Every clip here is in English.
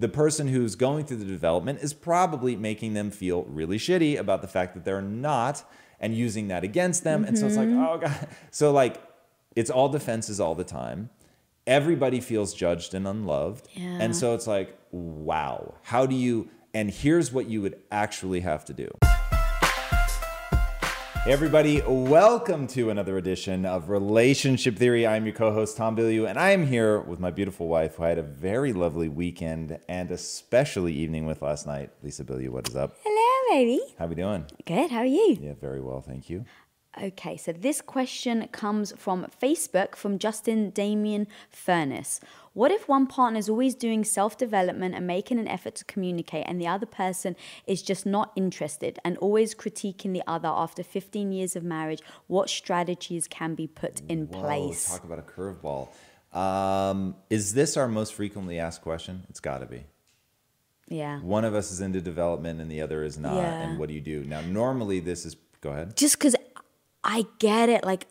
The person who's going through the development is probably making them feel really shitty about the fact that they're not and using that against them. And so it's like, mm-hmm. oh God. So, like, it's all defenses all the time. Everybody feels judged and unloved. And so it's like, wow, how do you, and here's what you would actually have to do. Hey everybody, welcome to another edition of Relationship Theory. I'm your co-host Tom Bilyeu, and I am here with my beautiful wife, who I had a very lovely weekend and especially evening with last night. Lisa Bilyeu, what is up? Hello, baby. How we doing? Good. How are you? Yeah, very well, thank you. Okay, so this question comes from Facebook from Justin Damien Furness. What if one partner is always doing self development and making an effort to communicate, and the other person is just not interested and always critiquing the other after 15 years of marriage? What strategies can be put in Whoa, place? talk about a curveball. Um, is this our most frequently asked question? It's got to be. yeah. One of us is into development and the other is not. Yeah. And what do you do? Now, normally this is, go ahead. just because I get it, like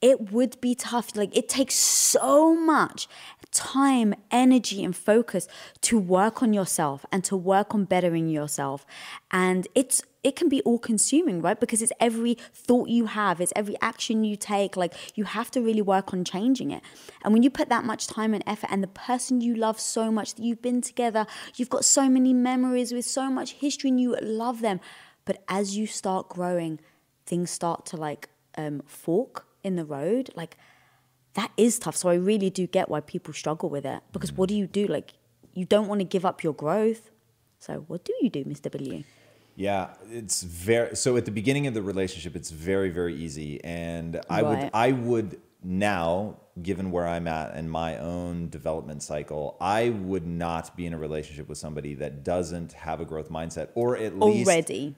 it would be tough. Like it takes so much time, energy, and focus to work on yourself and to work on bettering yourself. And it's it can be all consuming, right? Because it's every thought you have, it's every action you take. Like you have to really work on changing it. And when you put that much time and effort, and the person you love so much that you've been together, you've got so many memories with so much history, and you love them. But as you start growing, things start to like um, fork in the road, like that is tough. So I really do get why people struggle with it because what do you do? Like you don't want to give up your growth. So what do you do, Mr. Bilyeu? Yeah, it's very so at the beginning of the relationship it's very very easy and I would I would now given where I'm at in my own development cycle, I would not be in a relationship with somebody that doesn't have a growth mindset or at least Already.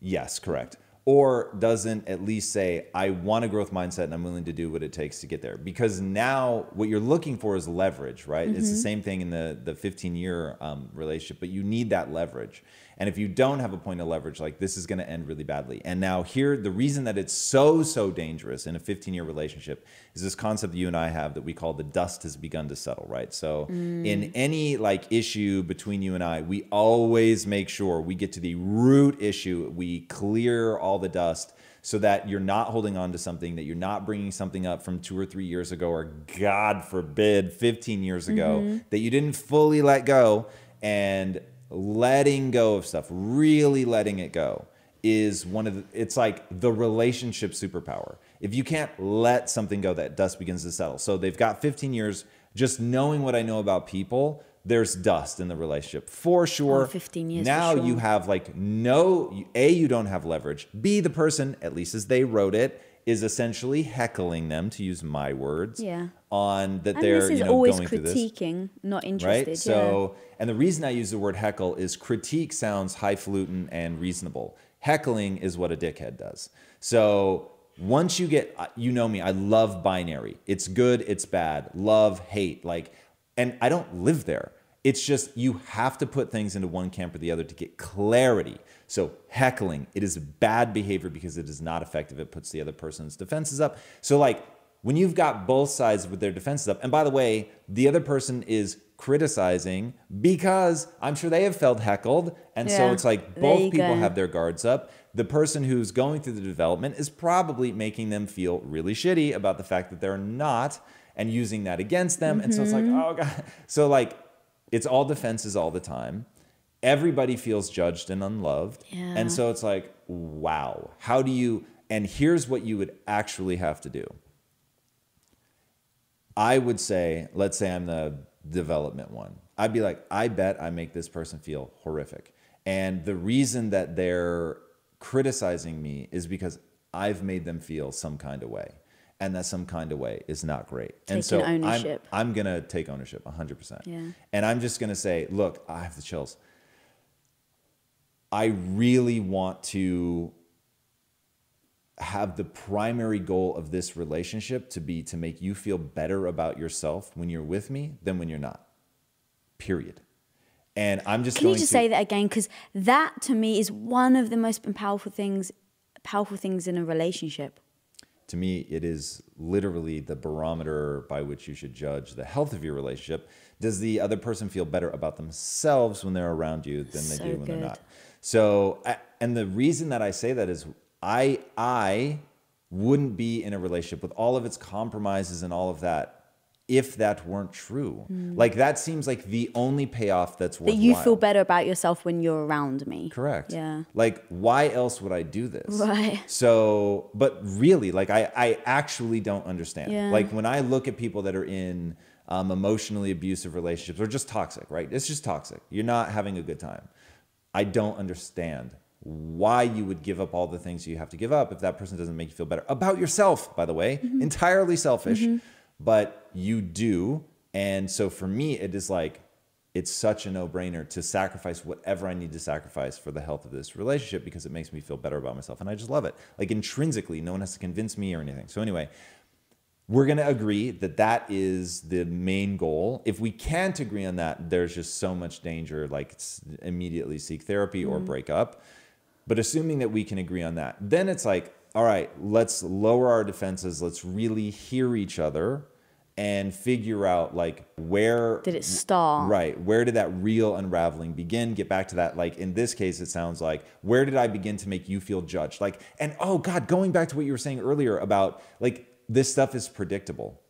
Yes, correct. Or doesn't at least say, I want a growth mindset and I'm willing to do what it takes to get there. Because now what you're looking for is leverage, right? It's the same thing in the, the 15 year um, relationship, but you need that leverage. And if you don't have a point of leverage, like this is going to end really badly. And now, here, the reason that it's so, so dangerous in a 15 year relationship is this concept you and I have that we call the dust has begun to settle, right? So, in any like issue between you and I, we always make sure we get to the root issue, we clear all the dust so that you're not holding on to something, that you're not bringing something up from two or three years ago, or God forbid, 15 years ago, mm-hmm. that you didn't fully let go. And letting go of stuff, really letting it go, is one of the, it's like the relationship superpower. If you can't let something go, that dust begins to settle. So they've got 15 years, just knowing what I know about people, there's dust in the relationship for sure. Oh, 15 years Now sure. you have like no, A, you don't have leverage. B, the person, at least as they wrote it, is essentially heckling them, to use my words, Yeah. on that And they're this is you know, always going through this critiquing, not interested. right? So, and the reason I use the word heckle is critique sounds highfalutin and reasonable. Heckling is what a dickhead does. So, once you get, uh, you know me, I love binary. It's good, it's bad, love, hate. Like, and I don't live there. It's just you have to put things into one camp or the other to get clarity. So, heckling, it is bad behavior because it is not effective. It puts the other person's defenses up. So, like, when you've got both sides with their defenses up, and by the way, the other person is criticizing because I'm sure they have felt heckled. And so it's like both people go. have their guards up. The person who's going through the development is probably making them feel really shitty about the fact that they're not and using that against them. And so it's like, Mm-hmm. oh God. So, like, it's all defenses all the time. Everybody feels judged and unloved. Yeah. And so it's like, wow, how do you, and here's what you would actually have to do. I would say, let's say I'm the development one. I'd be like, I bet I make this person feel horrific. And the reason that they're criticizing me is because I've made them feel some kind of way. and that some kind of way is not great. Taking and so ownership. I'm, I'm gonna take ownership 100%. Yeah. And I'm just gonna say, look, I have the chills. I really want to have the primary goal of this relationship to be to make you feel better about yourself when you're with me than when you're not. Period. And I'm just Can going you just to say that again? Because that to me is one of the most powerful things, powerful things in a relationship. to me, it is literally the barometer by which you should judge the health of your relationship. Does the other person feel better about themselves when they're around you than they So do when they're not? So, I- and the reason that I say that is I I wouldn't be in a relationship with all of its compromises and all of that if that weren't true. Like that seems like the only payoff that's Hmm. That you feel better about yourself when you're around me. Correct. Yeah. Like, why else would I do this? Right. So, but really, like, I, I actually don't understand. Yeah. Like, when I look at people that are in um, emotionally abusive relationships or just toxic, right? It's just toxic. You're not having a good time. I don't understand why you would give up all the things you have to give up if that person doesn't make you feel better about yourself, by the way, Mm-hmm. entirely selfish, but you do. And so for me, it is like, it's such a no brainer to sacrifice whatever I need to sacrifice for the health of this relationship because it makes me feel better about myself. And I just love it. Like intrinsically, no one has to convince me or anything. So, anyway, we're going to agree that that is the main goal. If we can't agree on that, there's just so much danger, like it's immediately seek therapy or mm-hmm. break up. But assuming that we can agree on that, then it's like, all right, let's lower our defenses. Let's really hear each other and figure out like where Did it stall? Right. Where did that real unraveling begin? Get back to that. Like in this case, it sounds like where did I begin to make you feel judged? Like, and oh God, going back to what you were saying earlier about like this stuff is predictable.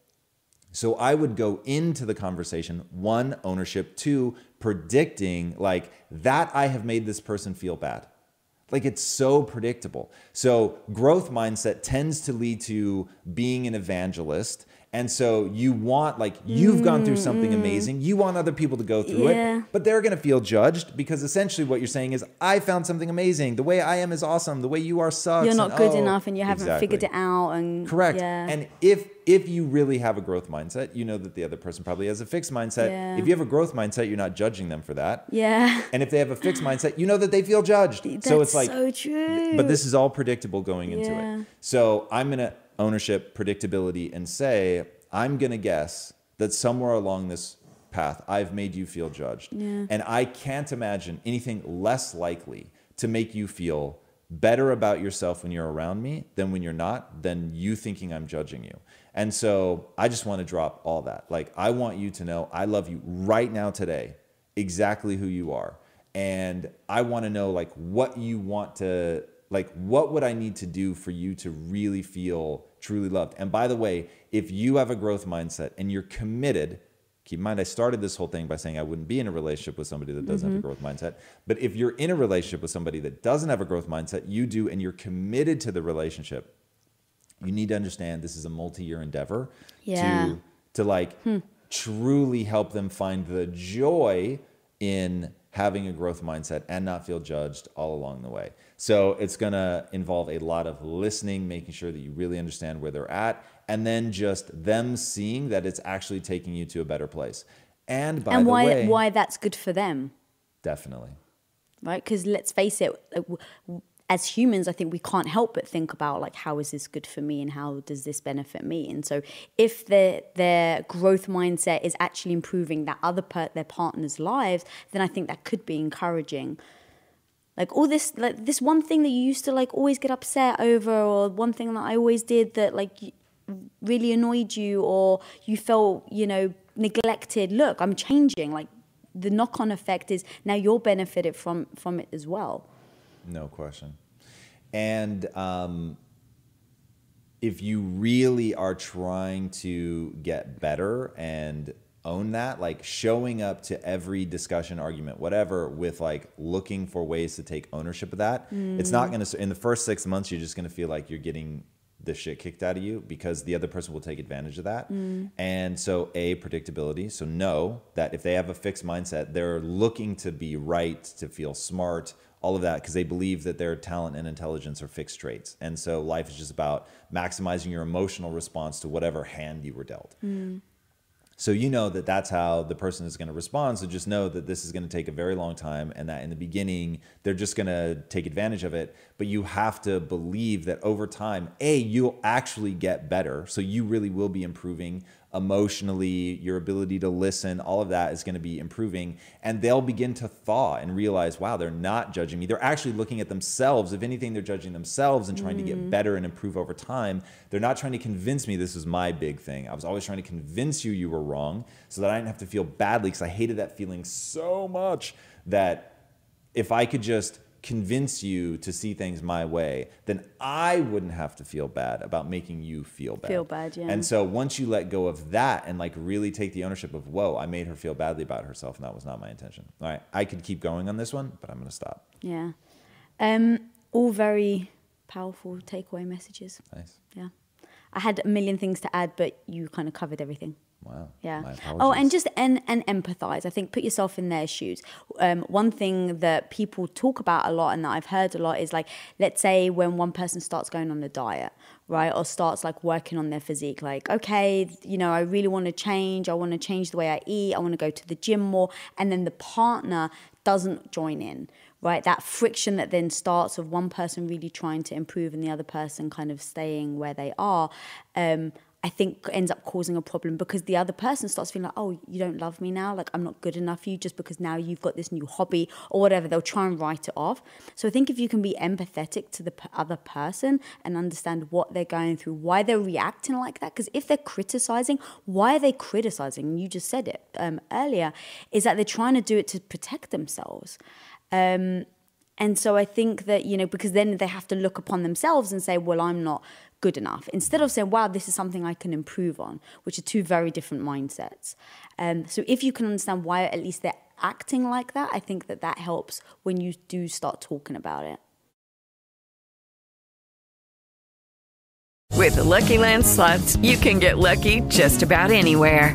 So I would go into the conversation one, ownership, two, predicting like that I have made this person feel bad. Like it's so predictable. So growth mindset tends to lead to being an evangelist. And so you want like you've gone through something mm-hmm. amazing. You want other people to go through Yeah. it, but they're going to feel judged because essentially what you're saying is I found something amazing. The way I am is awesome. The way you are sucks. You're and not good oh, enough and you haven't figured it out. And Correct. Yeah. And if if you really have a growth mindset, you know that the other person probably has a fixed mindset. Yeah. If you have a growth mindset, you're not judging them for that. yeah. And if they have a fixed mindset, you know that they feel judged. That's so it's like so true. but this is all predictable going into Yeah. it. So I'm gonna ownership predictability and say I'm gonna guess that somewhere along this path I've made you feel judged, Yeah. and I can't imagine anything less likely to make you feel better about yourself when you're around me than when you're not than you thinking I'm judging you. And so I just want to drop all that. Like I want you to know I love you right now today, exactly who you are and I want to know like what you want to like what would I need to do for you to really feel truly loved. And by the way, if you have a growth mindset and you're committed, keep in mind I started this whole thing by saying I wouldn't be in a relationship with somebody that doesn't have a mm-hmm. growth mindset. But if you're in a relationship with somebody that doesn't have a growth mindset, you do and you're committed to the relationship, you need to understand this is a multi-year endeavor Yeah. to to like hmm. truly help them find the joy in having a growth mindset and not feel judged all along the way. So it's going to involve a lot of listening, making sure that you really understand where they're at, and then just them seeing that it's actually taking you to a better place. And by and the why way, why that's good for them, definitely. right? Because let's face it, uh, w- as humans, I think we can't help but think about like how is this good for me and how does this benefit me? And so, if their their growth mindset is actually improving that other per- their partner's lives, then I think that could be encouraging. Like all this, like this one thing that you used to like always get upset over, or one thing that I always did that like really annoyed you, or you felt you know neglected. Look, I'm changing. Like the knock on effect is now you're benefited from from it as well. No question. And um, if you really are trying to get better and own that, like showing up to every discussion, argument, whatever, with like looking for ways to take ownership of that, it's not going to, in the first six months, you're just going to feel like you're getting the shit kicked out of you because the other person will take advantage of that. And so, A, predictability. So, know that if they have a fixed mindset, they're looking to be right, to feel smart, all of that, because they believe that their talent and intelligence are fixed traits. And so, life is just about maximizing your emotional response to whatever hand you were dealt. Mm. So you know that that's how the person is going to respond. So just know that this is going to take a very long time and that in the beginning, they're just going to take advantage of it. But you have to believe that over time, A, you'll actually get better. So you really will be improving emotionally, your ability to listen, all of that is going to be improving. And they'll begin to thaw and realize, wow, they're not judging me. They're actually looking at themselves. If anything, they're judging themselves and trying to get mm. better and improve over time. They're not trying to convince me this is my big thing. I was always trying to convince you you were wrong so that I didn't have to feel badly because I hated that feeling so much that if I could just convince you to see things my way, then I wouldn't have to feel bad about making you feel bad. Feel bad, yeah. And so once you let go of that and like really take the ownership of, whoa, I made her feel badly about herself and that was not my intention. All right, I could keep going on this one, but I'm going to stop. Yeah. Um, all very powerful takeaway messages. Nice. Yeah. I had a million things to add, but you kind of covered everything. Wow. Yeah. Oh, and just and and empathize. I think put yourself in their shoes. Um, one thing that people talk about a lot and that I've heard a lot is like, let's say when one person starts going on a diet, right, or starts like working on their physique, like, okay, you know, I really want to change. I want to change the way I eat. I want to go to the gym more, and then the partner doesn't join in. Right, that friction that then starts of one person really trying to improve and the other person kind of staying where they are. Um, I think ends up causing a problem because the other person starts feeling like, oh, you don't love me now, like I'm not good enough for you just because now you've got this new hobby or whatever. They'll try and write it off. So I think if you can be empathetic to the other person and understand what they're going through, why they're reacting like that, because if they're criticizing, why are they criticizing? You just said it um, earlier, is that they're trying to do it to protect themselves. Um, and so I think that, you know, because then they have to look upon themselves and say, well, I'm not good enough. Instead of saying, wow, this is something I can improve on, which are two very different mindsets. Um, so if you can understand why at least they're acting like that, I think that that helps when you do start talking about it. With the Lucky Land slots, you can get lucky just about anywhere.